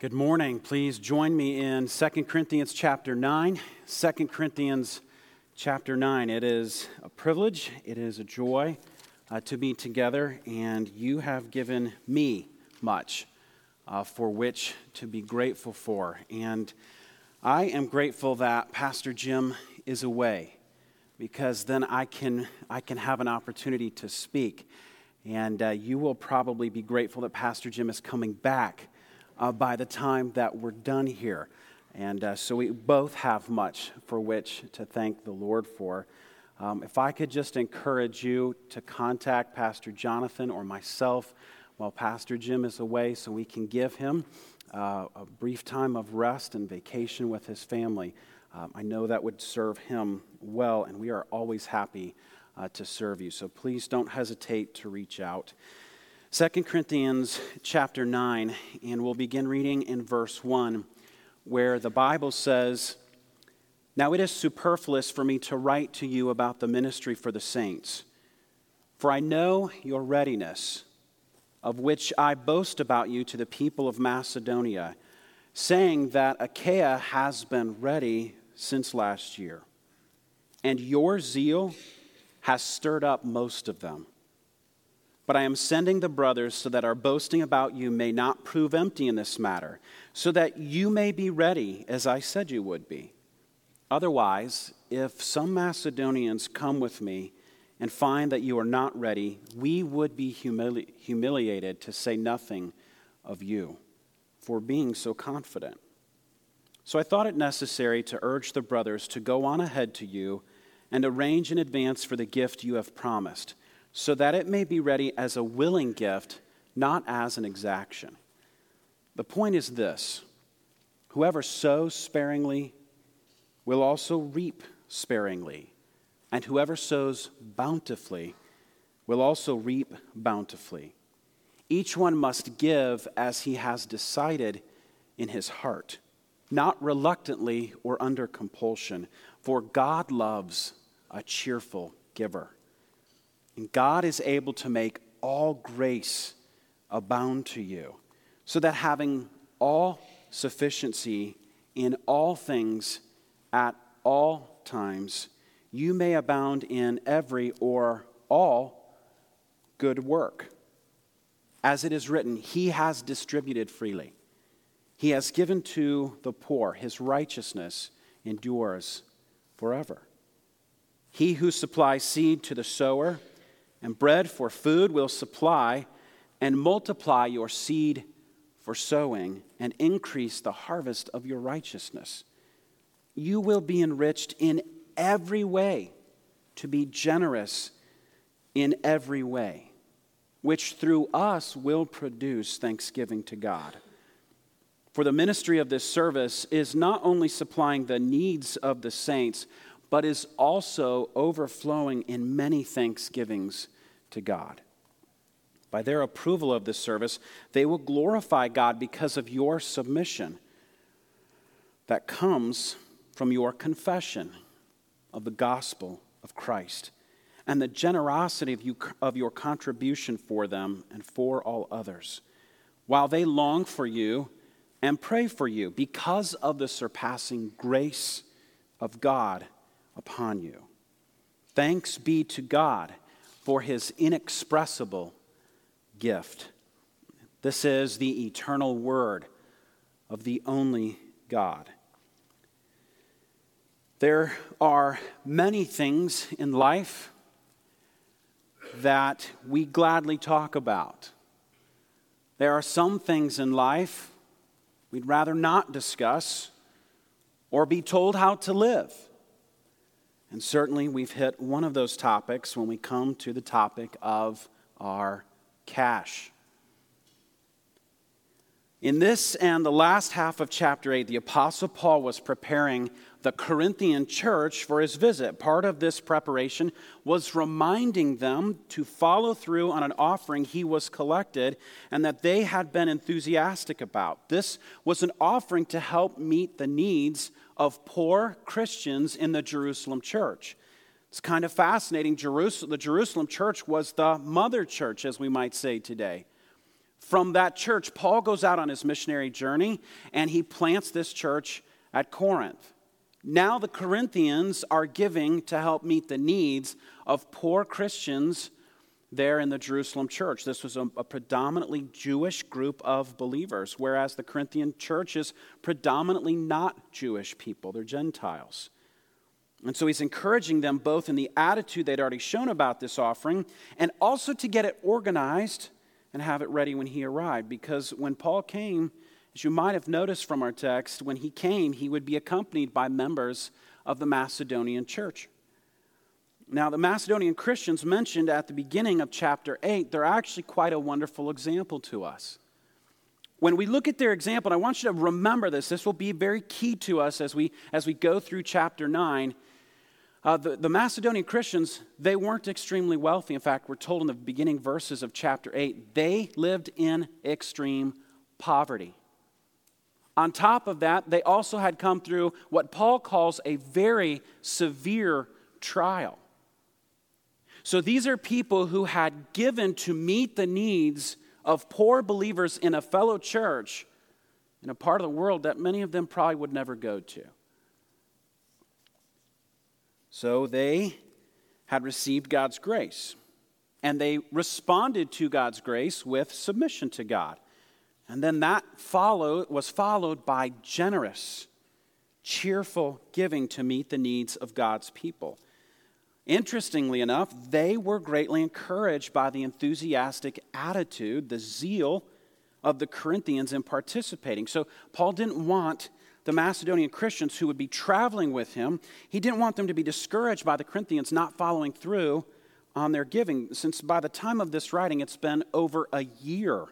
Good morning. Please join me in 2 Corinthians chapter 9. 2 Corinthians chapter 9. It is a privilege, it is a joy uh, to be together, and you have given me much uh, for which to be grateful for. And I am grateful that Pastor Jim is away because then I can, I can have an opportunity to speak. And uh, you will probably be grateful that Pastor Jim is coming back uh, by the time that we're done here. And uh, so we both have much for which to thank the Lord for. Um, if I could just encourage you to contact Pastor Jonathan or myself while Pastor Jim is away so we can give him uh, a brief time of rest and vacation with his family. Um, I know that would serve him well, and we are always happy uh, to serve you. So please don't hesitate to reach out. 2 Corinthians chapter 9, and we'll begin reading in verse 1, where the Bible says, Now it is superfluous for me to write to you about the ministry for the saints, for I know your readiness, of which I boast about you to the people of Macedonia, saying that Achaia has been ready since last year, and your zeal has stirred up most of them. But I am sending the brothers so that our boasting about you may not prove empty in this matter, so that you may be ready as I said you would be. Otherwise, if some Macedonians come with me and find that you are not ready, we would be humili- humiliated to say nothing of you for being so confident. So I thought it necessary to urge the brothers to go on ahead to you and arrange in advance for the gift you have promised so that it may be ready as a willing gift, not as an exaction. The point is this whoever sows sparingly will also reap sparingly, and whoever sows bountifully will also reap bountifully. Each one must give as he has decided in his heart, not reluctantly or under compulsion, for God loves a cheerful giver. And God is able to make all grace abound to you, so that having all sufficiency in all things at all times, you may abound in every or all good work. As it is written, He has distributed freely. He has given to the poor. His righteousness endures forever. He who supplies seed to the sower and bread for food will supply and multiply your seed for sowing and increase the harvest of your righteousness. You will be enriched in every way to be generous in every way, which through us will produce thanksgiving to God. For the ministry of this service is not only supplying the needs of the saints, but is also overflowing in many thanksgivings to God. By their approval of this service, they will glorify God because of your submission that comes from your confession of the gospel of Christ and the generosity of, you, of your contribution for them and for all others, while they long for you and pray for you because of the surpassing grace of God upon you. Thanks be to God for his inexpressible gift. This is the eternal word of the only God. There are many things in life that we gladly talk about. There are some things in life we'd rather not discuss or be told how to live. And certainly we've hit one of those topics when we come to the topic of our cash. In this and the last half of chapter 8, the Apostle Paul was preparing the Corinthian church for his visit. Part of this preparation was reminding them to follow through on an offering he was collected and that they had been enthusiastic about. This was an offering to help meet the needs of poor Christians in the Jerusalem church. It's kind of fascinating. Jerusalem, the Jerusalem church was the mother church, as we might say today. From that church, Paul goes out on his missionary journey and he plants this church at Corinth. Now the Corinthians are giving to help meet the needs of poor Christians there in the Jerusalem church. This was a, a, predominantly Jewish group of believers, whereas the Corinthian church is predominantly not Jewish people, they're Gentiles. And so he's encouraging them both in the attitude they'd already shown about this offering and also to get it organized and have it ready when he arrived. Because when Paul came, as you might have noticed from our text, when he came, he would be accompanied by members of the Macedonian church. Now, the Macedonian Christians mentioned at the beginning of chapter 8, they're actually quite a wonderful example to us. When we look at their example, and I want you to remember this, this will be very key to us as we, as we go through chapter 9. Uh, the, the Macedonian Christians, they weren't extremely wealthy. In fact, we're told in the beginning verses of chapter 8, they lived in extreme poverty. On top of that, they also had come through what Paul calls a very severe trial. So these are people who had given to meet the needs of poor believers in a fellow church in a part of the world that many of them probably would never go to. So they had received God's grace, and they responded to God's grace with submission to God. And then that follow, was followed by generous, cheerful giving to meet the needs of God's people. Interestingly enough, they were greatly encouraged by the enthusiastic attitude, the zeal of the Corinthians in participating. So, Paul didn't want the Macedonian Christians who would be traveling with him, he didn't want them to be discouraged by the Corinthians not following through on their giving, since by the time of this writing, it's been over a year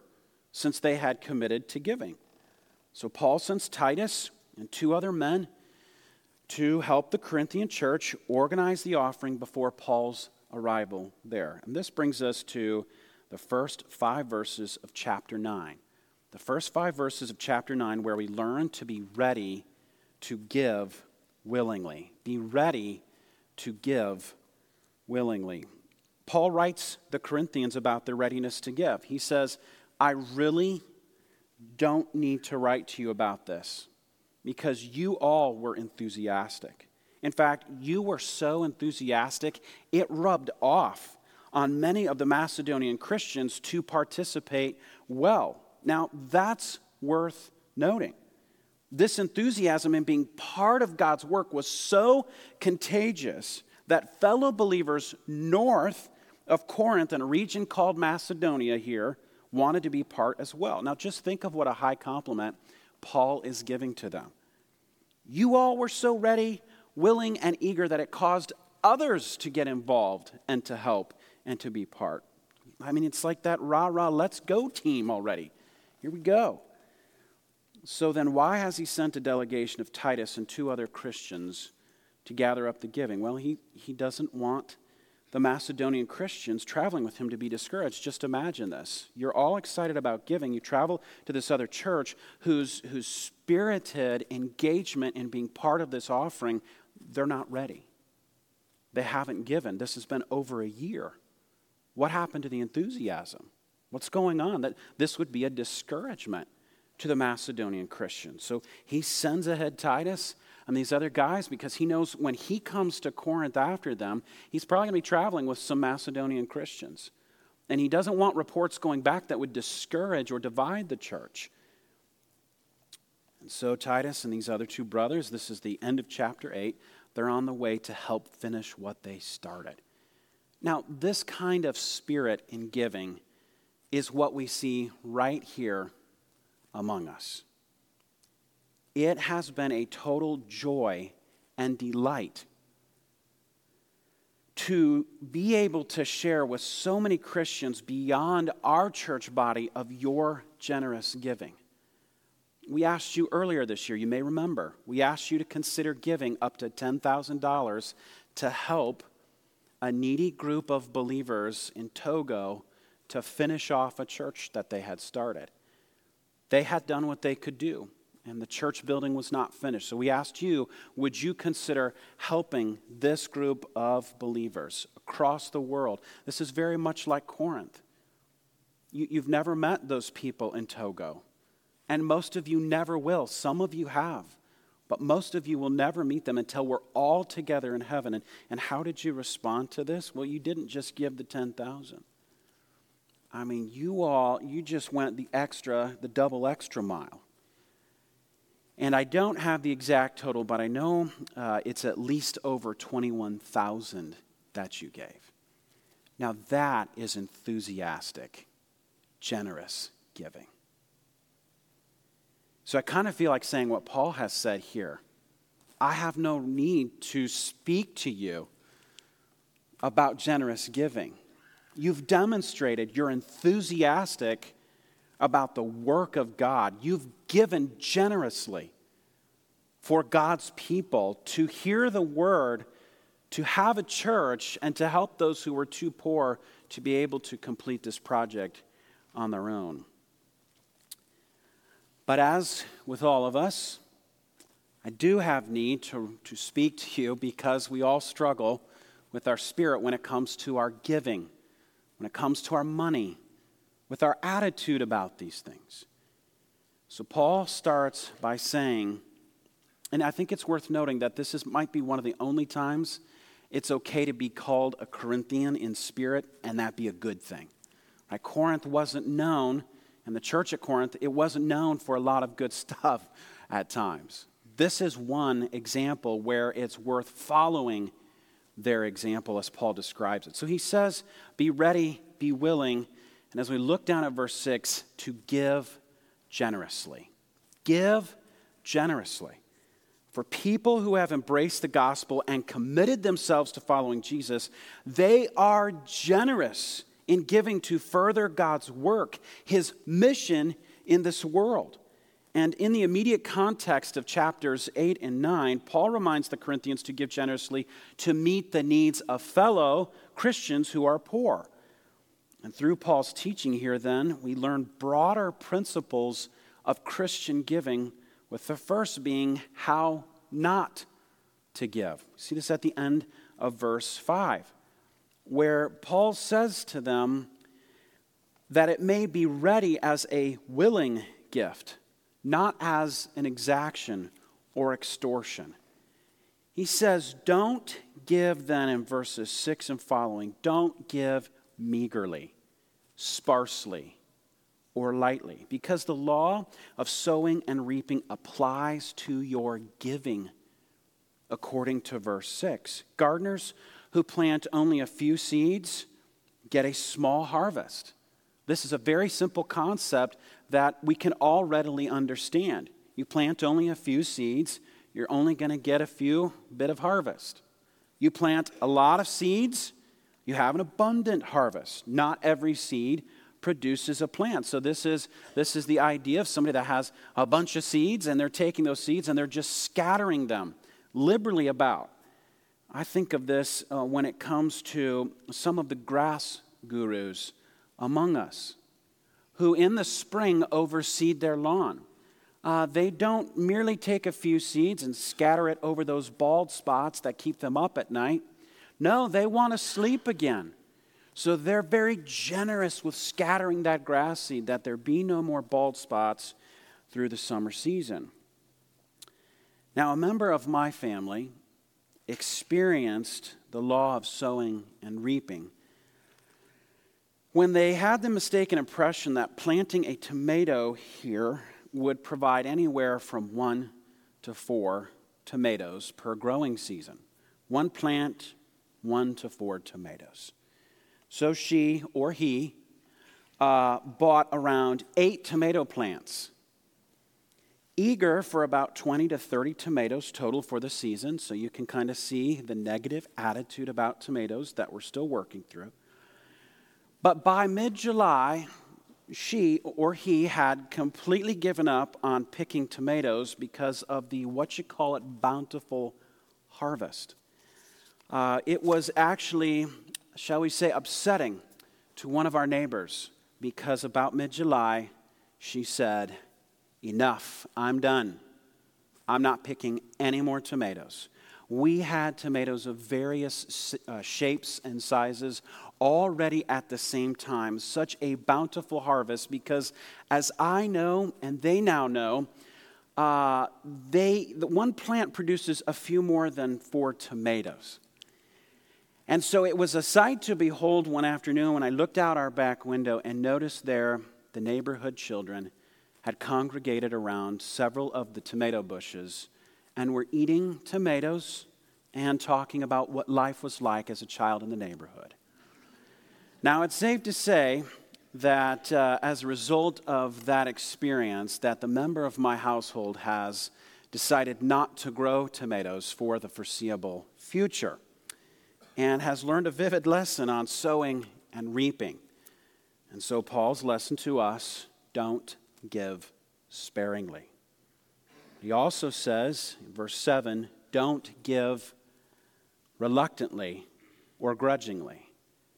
since they had committed to giving. So, Paul sends Titus and two other men to help the Corinthian church organize the offering before Paul's arrival there. And this brings us to the first five verses of chapter 9. The first five verses of chapter 9, where we learn to be ready to give willingly. Be ready to give willingly. Paul writes the Corinthians about their readiness to give. He says, I really don't need to write to you about this because you all were enthusiastic. In fact, you were so enthusiastic, it rubbed off on many of the Macedonian Christians to participate well. Now, that's worth noting. This enthusiasm in being part of God's work was so contagious that fellow believers north of Corinth in a region called Macedonia here wanted to be part as well. Now, just think of what a high compliment Paul is giving to them. You all were so ready, willing, and eager that it caused others to get involved and to help and to be part. I mean, it's like that rah rah, let's go team already. Here we go. So then, why has he sent a delegation of Titus and two other Christians to gather up the giving? Well, he, he doesn't want the Macedonian Christians traveling with him to be discouraged. Just imagine this. You're all excited about giving. You travel to this other church whose, whose spirited engagement in being part of this offering, they're not ready. They haven't given. This has been over a year. What happened to the enthusiasm? What's going on? That this would be a discouragement to the Macedonian Christians. So he sends ahead Titus and these other guys because he knows when he comes to Corinth after them, he's probably going to be traveling with some Macedonian Christians. And he doesn't want reports going back that would discourage or divide the church. And so, Titus and these other two brothers, this is the end of chapter 8, they're on the way to help finish what they started. Now, this kind of spirit in giving is what we see right here among us. It has been a total joy and delight to be able to share with so many Christians beyond our church body of your generous giving. We asked you earlier this year, you may remember, we asked you to consider giving up to $10,000 to help a needy group of believers in Togo to finish off a church that they had started. They had done what they could do and the church building was not finished. So we asked you, would you consider helping this group of believers across the world? This is very much like Corinth. You, have never met those people in Togo, and most of you never will. Some of you have, but most of you will never meet them until we're all together in heaven. And, and how did you respond to this? Well, you didn't just give the 10,000. I mean, you all, you just went the extra, the double extra mile. And I don't have the exact total, but I know uh, it's at least over 21,000 that you gave. Now, that is enthusiastic, generous giving. So I kind of feel like saying what Paul has said here. I have no need to speak to you about generous giving. You've demonstrated you're enthusiastic about the work of God. You've given generously for God's people to hear the word, to have a church, and to help those who were too poor to be able to complete this project on their own. But as with all of us, I do have need to, to speak to you because we all struggle with our spirit when it comes to our giving when it comes to our money, with our attitude about these things. So Paul starts by saying, and I think it's worth noting that this is, might be one of the only times it's okay to be called a Corinthian in spirit, and that be a good thing. Right? Corinth wasn't known, and the church at Corinth, it wasn't known for a lot of good stuff at times. This is one example where it's worth following their example as Paul describes it. So he says, Be ready, be willing, and as we look down at verse 6, to give generously. Give generously. For people who have embraced the gospel and committed themselves to following Jesus, they are generous in giving to further God's work, his mission in this world. And in the immediate context of chapters 8 and 9, Paul reminds the Corinthians to give generously to meet the needs of fellow Christians who are poor. And through Paul's teaching here, then, we learn broader principles of Christian giving, with the first being how not to give. See this at the end of verse 5, where Paul says to them that it may be ready as a willing gift not as an exaction or extortion. He says, Don't give then in verses 6 and following, don't give meagerly, sparsely, or lightly, because the law of sowing and reaping applies to your giving, according to verse 6. Gardeners who plant only a few seeds get a small harvest. This is a very simple concept that we can all readily understand. You plant only a few seeds, you're only going to get a few bit of harvest. You plant a lot of seeds, you have an abundant harvest. Not every seed produces a plant. So this is this is the idea of somebody that has a bunch of seeds and they're taking those seeds and they're just scattering them liberally about. I think of this uh, when it comes to some of the grass gurus among us who in the spring overseed their lawn. Uh, they don't merely take a few seeds and scatter it over those bald spots that keep them up at night. No, they want to sleep again. So they're very generous with scattering that grass seed that there be no more bald spots through the summer season. Now, a member of my family experienced the law of sowing and reaping when they had the mistaken impression that planting a tomato here would provide anywhere from one to four tomatoes per growing season. One plant, one to four tomatoes. So she or he uh, bought around eight tomato plants, eager for about 20 to 30 tomatoes total for the season. So you can kind of see the negative attitude about tomatoes that we're still working through. But by mid July, she or he had completely given up on picking tomatoes because of the what you call it bountiful harvest. Uh, it was actually, shall we say, upsetting to one of our neighbors because about mid July, she said, Enough, I'm done. I'm not picking any more tomatoes. We had tomatoes of various uh, shapes and sizes, already at the same time, such a bountiful harvest, because as I know and they now know, uh, they, the one plant produces a few more than four tomatoes. And so it was a sight to behold one afternoon when I looked out our back window and noticed there the neighborhood children had congregated around several of the tomato bushes and were eating tomatoes and talking about what life was like as a child in the neighborhood. Now, it's safe to say that uh, as a result of that experience, that the member of my household has decided not to grow tomatoes for the foreseeable future and has learned a vivid lesson on sowing and reaping. And so, Paul's lesson to us don't give sparingly. He also says, in verse 7, don't give reluctantly or grudgingly.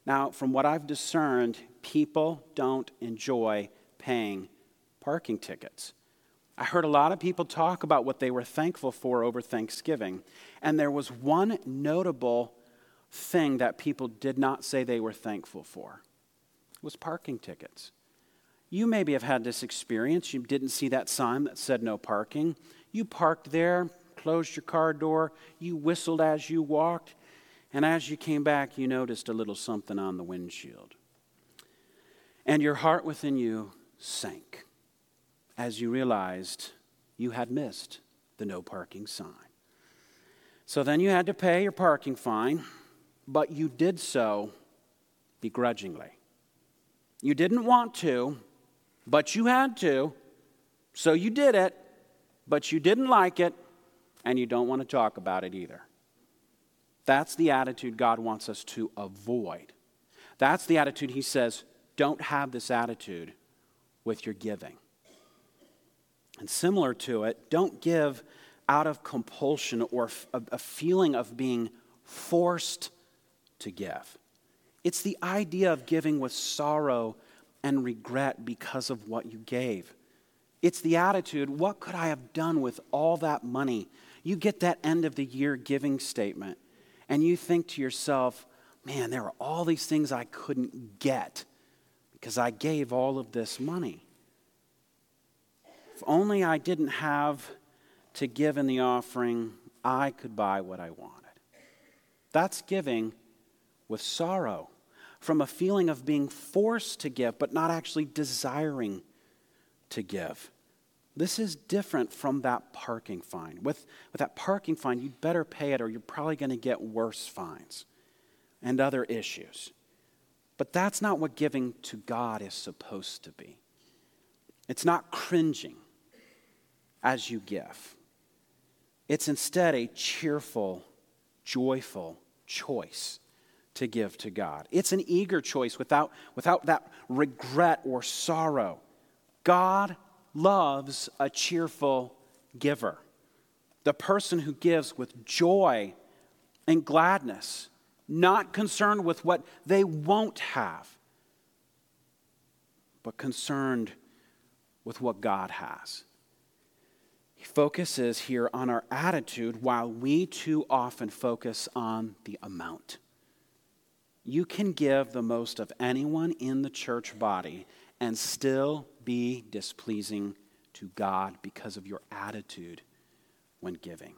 Now, from what I've discerned, people don't enjoy paying parking tickets. I heard a lot of people talk about what they were thankful for over Thanksgiving, and there was one notable thing that people did not say they were thankful for. Was parking tickets. You maybe have had this experience. You didn't see that sign that said no parking. You parked there, closed your car door, you whistled as you walked, and as you came back, you noticed a little something on the windshield. And your heart within you sank as you realized you had missed the no parking sign. So then you had to pay your parking fine, but you did so begrudgingly. You didn't want to, but you had to, so you did it, but you didn't like it, and you don't want to talk about it either. That's the attitude God wants us to avoid. That's the attitude He says, don't have this attitude with your giving. And similar to it, don't give out of compulsion or a feeling of being forced to give. It's the idea of giving with sorrow and regret because of what you gave. It's the attitude what could I have done with all that money? You get that end of the year giving statement, and you think to yourself, man, there are all these things I couldn't get because I gave all of this money. If only I didn't have to give in the offering, I could buy what I wanted. That's giving with sorrow from a feeling of being forced to give, but not actually desiring to give. This is different from that parking fine. With, with that parking fine, you'd better pay it or you're probably going to get worse fines and other issues. But that's not what giving to God is supposed to be. It's not cringing as you give, it's instead a cheerful, joyful choice to give to God. It's an eager choice without, without that regret or sorrow. God loves a cheerful giver, the person who gives with joy and gladness, not concerned with what they won't have, but concerned with what God has. He focuses here on our attitude while we too often focus on the amount. You can give the most of anyone in the church body and still be displeasing to God because of your attitude when giving.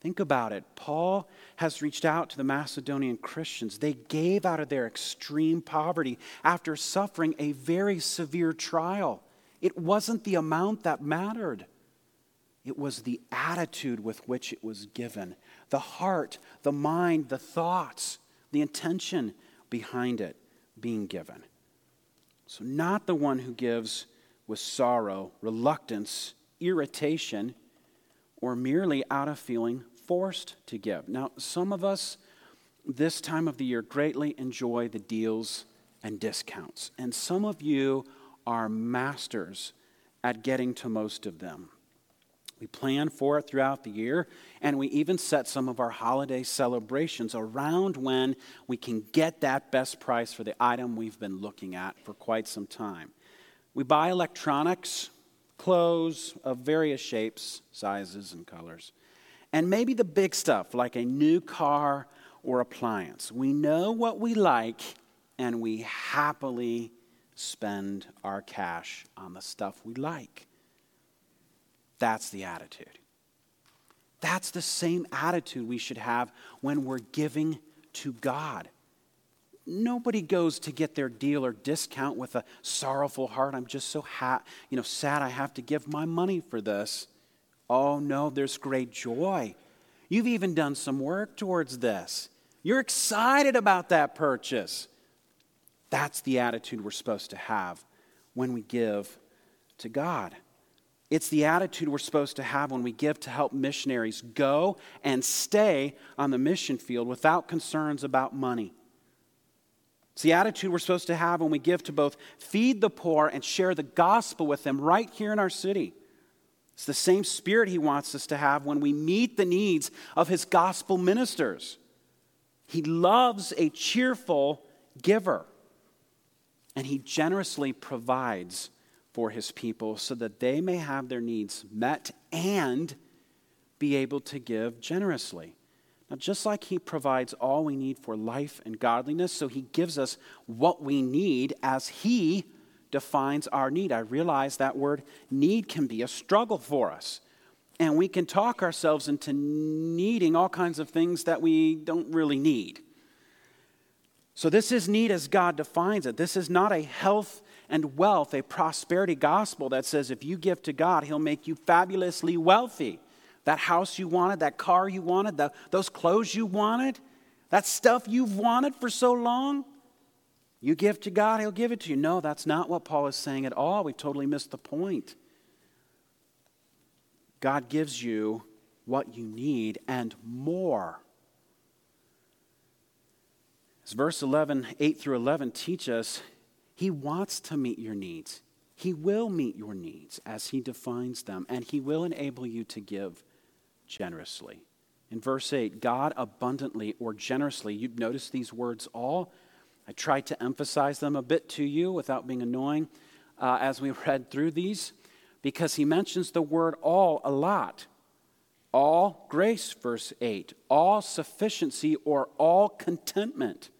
Think about it. Paul has reached out to the Macedonian Christians. They gave out of their extreme poverty after suffering a very severe trial. It wasn't the amount that mattered, it was the attitude with which it was given the heart, the mind, the thoughts the intention behind it being given. So, not the one who gives with sorrow, reluctance, irritation, or merely out of feeling forced to give. Now, some of us this time of the year greatly enjoy the deals and discounts, and some of you are masters at getting to most of them. We plan for it throughout the year, and we even set some of our holiday celebrations around when we can get that best price for the item we've been looking at for quite some time. We buy electronics, clothes of various shapes, sizes, and colors, and maybe the big stuff like a new car or appliance. We know what we like, and we happily spend our cash on the stuff we like. That's the attitude. That's the same attitude we should have when we're giving to God. Nobody goes to get their deal or discount with a sorrowful heart. I'm just so ha- you know sad I have to give my money for this. Oh no, there's great joy. You've even done some work towards this. You're excited about that purchase. That's the attitude we're supposed to have when we give to God. It's the attitude we're supposed to have when we give to help missionaries go and stay on the mission field without concerns about money. It's the attitude we're supposed to have when we give to both feed the poor and share the gospel with them right here in our city. It's the same spirit he wants us to have when we meet the needs of his gospel ministers. He loves a cheerful giver, and he generously provides for his people so that they may have their needs met and be able to give generously. Now, just like he provides all we need for life and godliness, so he gives us what we need as he defines our need. I realize that word need can be a struggle for us. And we can talk ourselves into needing all kinds of things that we don't really need. So, this is need as God defines it. This is not a health and wealth, a prosperity gospel that says if you give to God, He'll make you fabulously wealthy. That house you wanted, that car you wanted, the, those clothes you wanted, that stuff you've wanted for so long, you give to God, He'll give it to you. No, that's not what Paul is saying at all. We've totally missed the point. God gives you what you need and more. As verse 11, 8 through 11 teach us, he wants to meet your needs. He will meet your needs as He defines them, and He will enable you to give generously. In verse 8, God abundantly or generously, you'd notice these words all. I tried to emphasize them a bit to you without being annoying uh, as we read through these, because he mentions the word all a lot. All grace, verse 8, all sufficiency or all contentment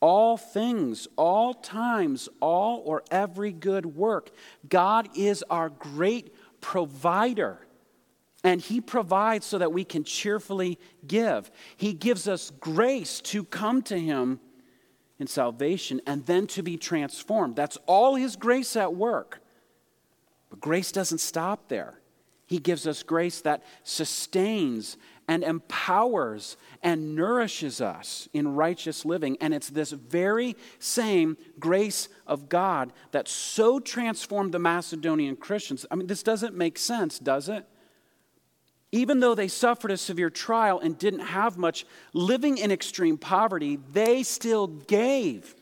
all things, all times, all or every good work. God is our great provider. And He provides so that we can cheerfully give. He gives us grace to come to Him in salvation and then to be transformed. That's all His grace at work. But grace doesn't stop there. He gives us grace that sustains and empowers and nourishes us in righteous living. And it's this very same grace of God that so transformed the Macedonian Christians. I mean, this doesn't make sense, does it? Even though they suffered a severe trial and didn't have much, living in extreme poverty, they still gave.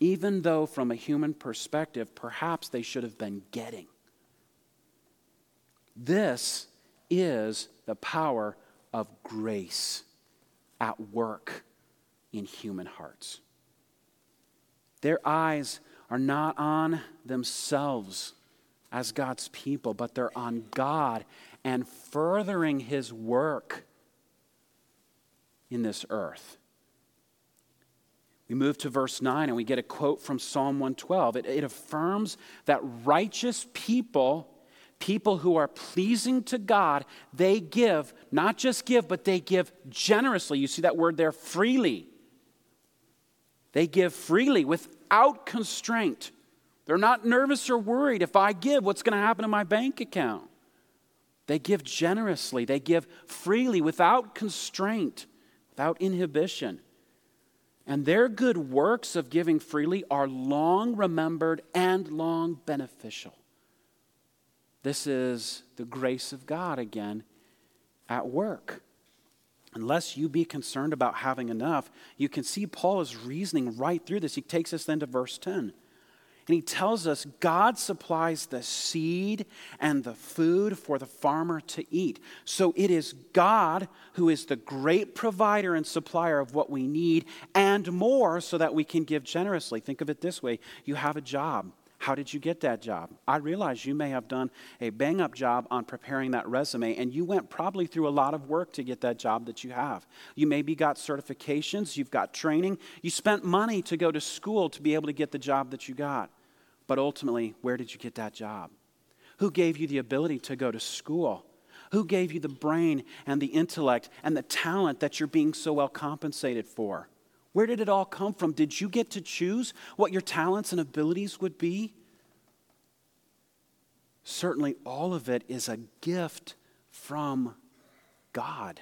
Even though, from a human perspective, perhaps they should have been getting. This is the power of grace at work in human hearts. Their eyes are not on themselves as God's people, but they're on God and furthering His work in this earth. We move to verse 9 and we get a quote from Psalm 112. It, it affirms that righteous people people who are pleasing to God, they give, not just give, but they give generously. You see that word there, freely. They give freely without constraint. They're not nervous or worried. If I give, what's going to happen to my bank account? They give generously. They give freely without constraint, without inhibition. And their good works of giving freely are long remembered and long beneficial. This is the grace of God again at work. Unless you be concerned about having enough, you can see Paul is reasoning right through this. He takes us then to verse 10. And he tells us God supplies the seed and the food for the farmer to eat. So it is God who is the great provider and supplier of what we need and more so that we can give generously. Think of it this way you have a job. How did you get that job? I realize you may have done a bang up job on preparing that resume, and you went probably through a lot of work to get that job that you have. You maybe got certifications, you've got training, you spent money to go to school to be able to get the job that you got. But ultimately, where did you get that job? Who gave you the ability to go to school? Who gave you the brain and the intellect and the talent that you're being so well compensated for? Where did it all come from? Did you get to choose what your talents and abilities would be? Certainly, all of it is a gift from God.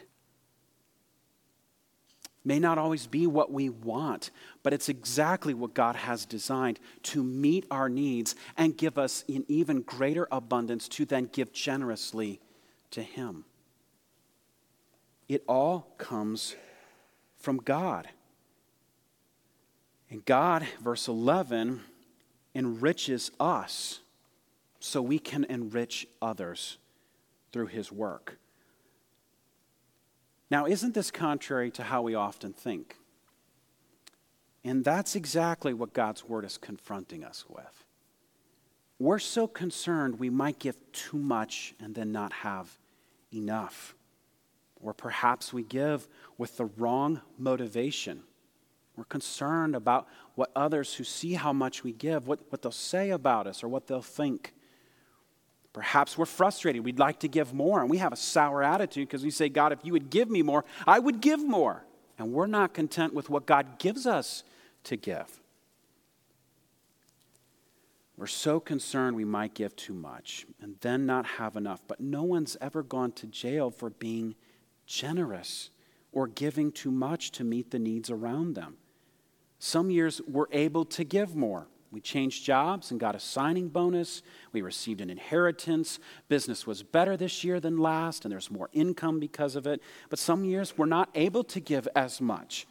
May not always be what we want, but it's exactly what God has designed to meet our needs and give us an even greater abundance to then give generously to Him. It all comes from God. And God, verse 11, enriches us so we can enrich others through his work. Now, isn't this contrary to how we often think? And that's exactly what God's word is confronting us with. We're so concerned we might give too much and then not have enough. Or perhaps we give with the wrong motivation. We're concerned about what others who see how much we give, what, what they'll say about us or what they'll think. Perhaps we're frustrated. We'd like to give more, and we have a sour attitude because we say, God, if you would give me more, I would give more. And we're not content with what God gives us to give. We're so concerned we might give too much and then not have enough. But no one's ever gone to jail for being generous or giving too much to meet the needs around them. Some years we're able to give more. We changed jobs and got a signing bonus. We received an inheritance. Business was better this year than last, and there's more income because of it. But some years we're not able to give as much.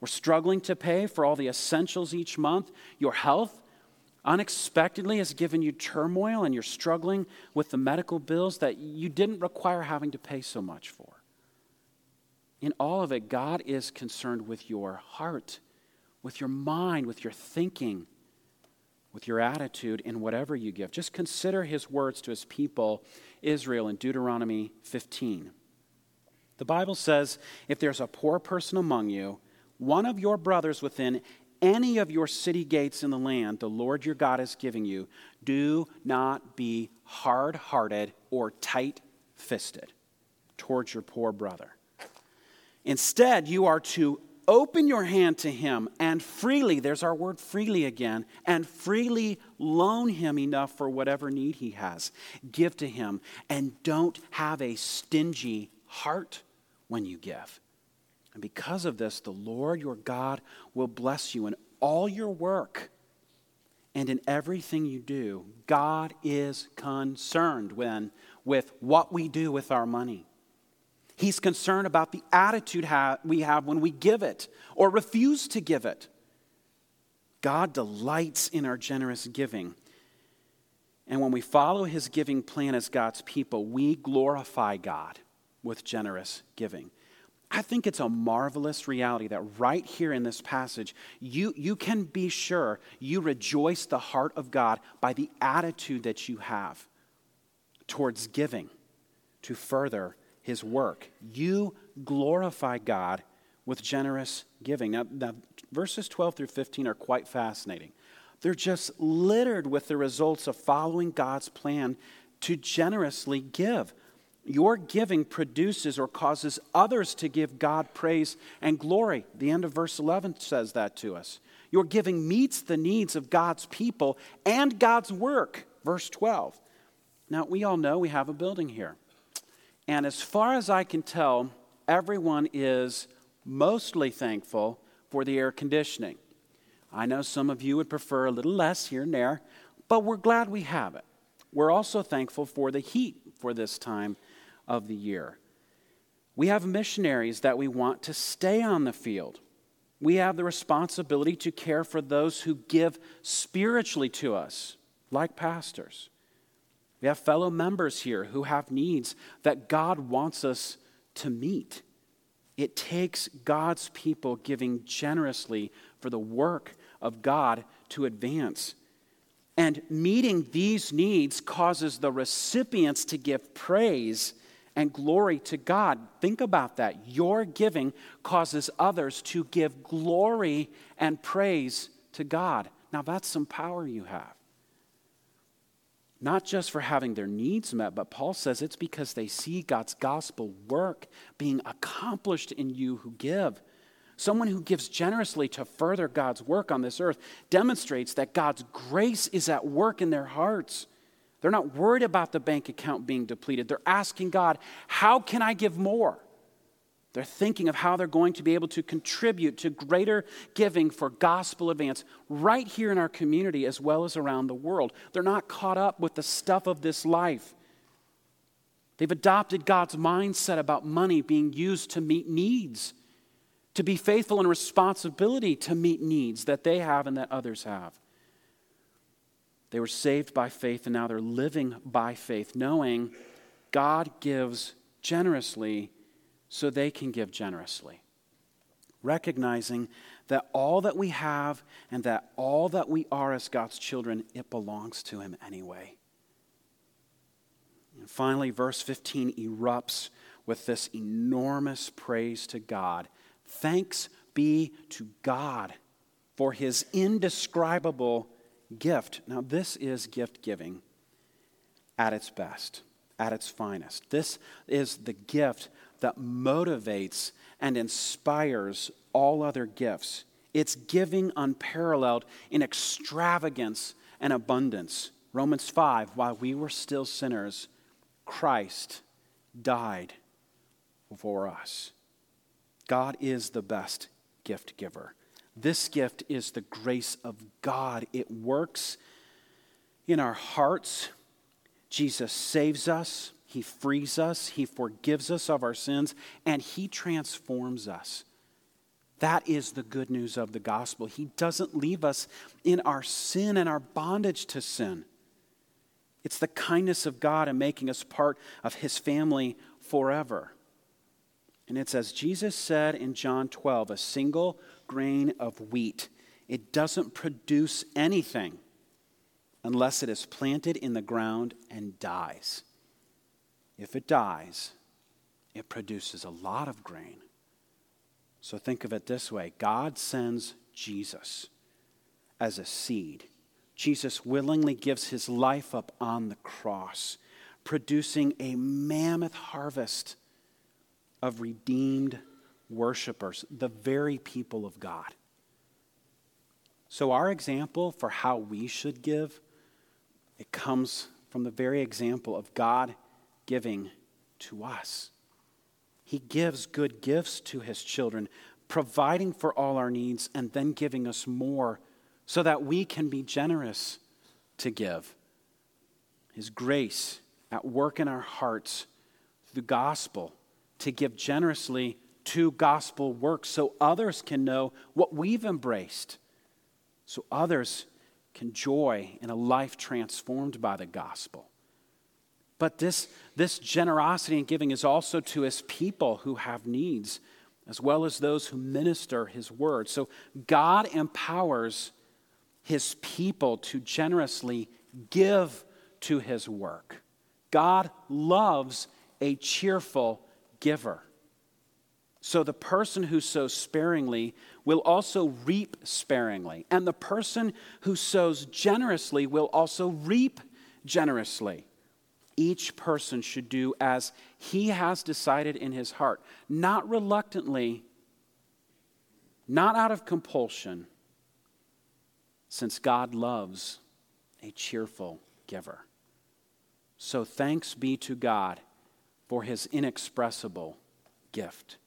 We're struggling to pay for all the essentials each month. Your health unexpectedly has given you turmoil, and you're struggling with the medical bills that you didn't require having to pay so much for. In all of it, God is concerned with your heart with your mind, with your thinking, with your attitude in whatever you give. Just consider his words to his people, Israel, in Deuteronomy 15. The Bible says if there's a poor person among you, one of your brothers within any of your city gates in the land the Lord your God is giving you, do not be hard hearted or tight fisted towards your poor brother. Instead, you are to open your hand to him and freely, there's our word freely again, and freely loan him enough for whatever need he has. Give to him and don't have a stingy heart when you give. And because of this, the Lord your God will bless you in all your work and in everything you do. God is concerned when, with what we do with our money. He's concerned about the attitude we have when we give it or refuse to give it. God delights in our generous giving. And when we follow his giving plan as God's people, we glorify God with generous giving. I think it's a marvelous reality that right here in this passage, you, you can be sure you rejoice the heart of God by the attitude that you have towards giving to further his work. You glorify God with generous giving. Now, now, verses 12 through 15 are quite fascinating. They're just littered with the results of following God's plan to generously give. Your giving produces or causes others to give God praise and glory. The end of verse 11 says that to us. Your giving meets the needs of God's people and God's work. Verse 12. Now, we all know we have a building here. And as far as I can tell, everyone is mostly thankful for the air conditioning. I know some of you would prefer a little less here and there, but we're glad we have it. We're also thankful for the heat for this time of the year. We have missionaries that we want to stay on the field. We have the responsibility to care for those who give spiritually to us, like pastors. We have fellow members here who have needs that God wants us to meet. It takes God's people giving generously for the work of God to advance. And meeting these needs causes the recipients to give praise and glory to God. Think about that. Your giving causes others to give glory and praise to God. Now, that's some power you have. Not just for having their needs met, but Paul says it's because they see God's gospel work being accomplished in you who give. Someone who gives generously to further God's work on this earth demonstrates that God's grace is at work in their hearts. They're not worried about the bank account being depleted. They're asking God, How can I give more? They're thinking of how they're going to be able to contribute to greater giving for gospel advance right here in our community as well as around the world. They're not caught up with the stuff of this life. They've adopted God's mindset about money being used to meet needs to be faithful in responsibility to meet needs that they have and that others have. They were saved by faith and now they're living by faith, knowing God gives generously so they can give generously. Recognizing that all that we have and that all that we are as God's children, it belongs to Him anyway. And finally, verse 15 erupts with this enormous praise to God Thanks be to God for his indescribable gift. Now, this is gift giving at its best, at its finest. This is the gift that motivates and inspires all other gifts. It's giving unparalleled in extravagance and abundance. Romans 5 while we were still sinners, Christ died for us. God is the best gift giver. This gift is the grace of God. It works in our hearts. Jesus saves us, He frees us, He forgives us of our sins, and He transforms us. That is the good news of the gospel. He doesn't leave us in our sin and our bondage to sin. It's the kindness of God in making us part of His family forever. And it's as Jesus said in John 12 a single grain of wheat. It doesn't produce anything unless it is planted in the ground and dies. If it dies, it produces a lot of grain. So think of it this way God sends Jesus as a seed. Jesus willingly gives his life up on the cross, producing a mammoth harvest of redeemed worshipers, the very people of God. So, our example for how we should give, it comes from the very example of God giving to us. He gives good gifts to his children, providing for all our needs and then giving us more so that we can be generous to give. His grace at work in our hearts through the gospel to give generously to gospel work so others can know what we've embraced, so others can joy in a life transformed by the gospel. But this, this generosity and giving is also to his people who have needs, as well as those who minister his word. So God empowers his people to generously give to his work. God loves a cheerful giver. So the person who sows sparingly will also reap sparingly, and the person who sows generously will also reap generously. Each person should do as he has decided in his heart, not reluctantly, not out of compulsion, since God loves a cheerful giver. So thanks be to God for his inexpressible gift.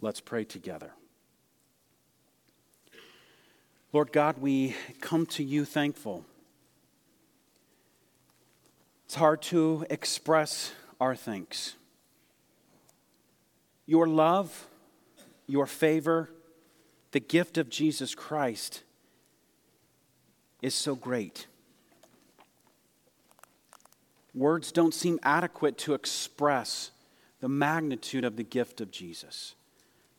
Let's pray together. Lord God, we come to you thankful. It's hard to express our thanks. Your love, your favor, the gift of Jesus Christ is so great. Words don't seem adequate to express the magnitude of the gift of Jesus.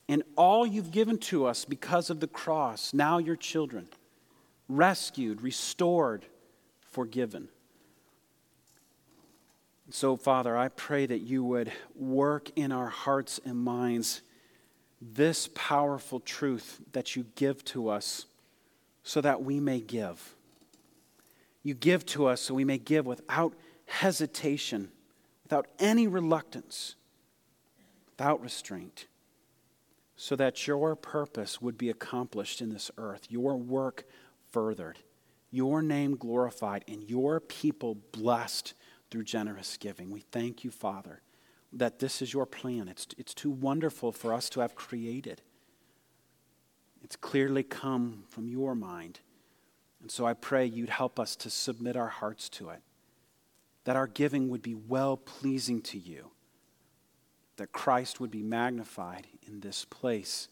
And all you've given to us because of the cross, now your children, rescued, restored, forgiven. So, Father, I pray that you would work in our hearts and minds this powerful truth that you give to us so that we may give. You give to us so we may give without hesitation, without any reluctance, without restraint, so that your purpose would be accomplished in this earth, your work furthered, your name glorified, and your people blessed through generous giving. We thank you, Father, that this is your plan. It's, it's too wonderful for us to have created. It's clearly come from your mind. And so I pray you'd help us to submit our hearts to it, that our giving would be well pleasing to you, that Christ would be magnified in this place.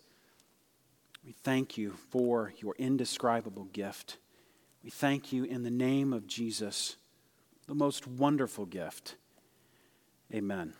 We thank you for your indescribable gift. We thank you in the name of Jesus, the most wonderful gift. Amen.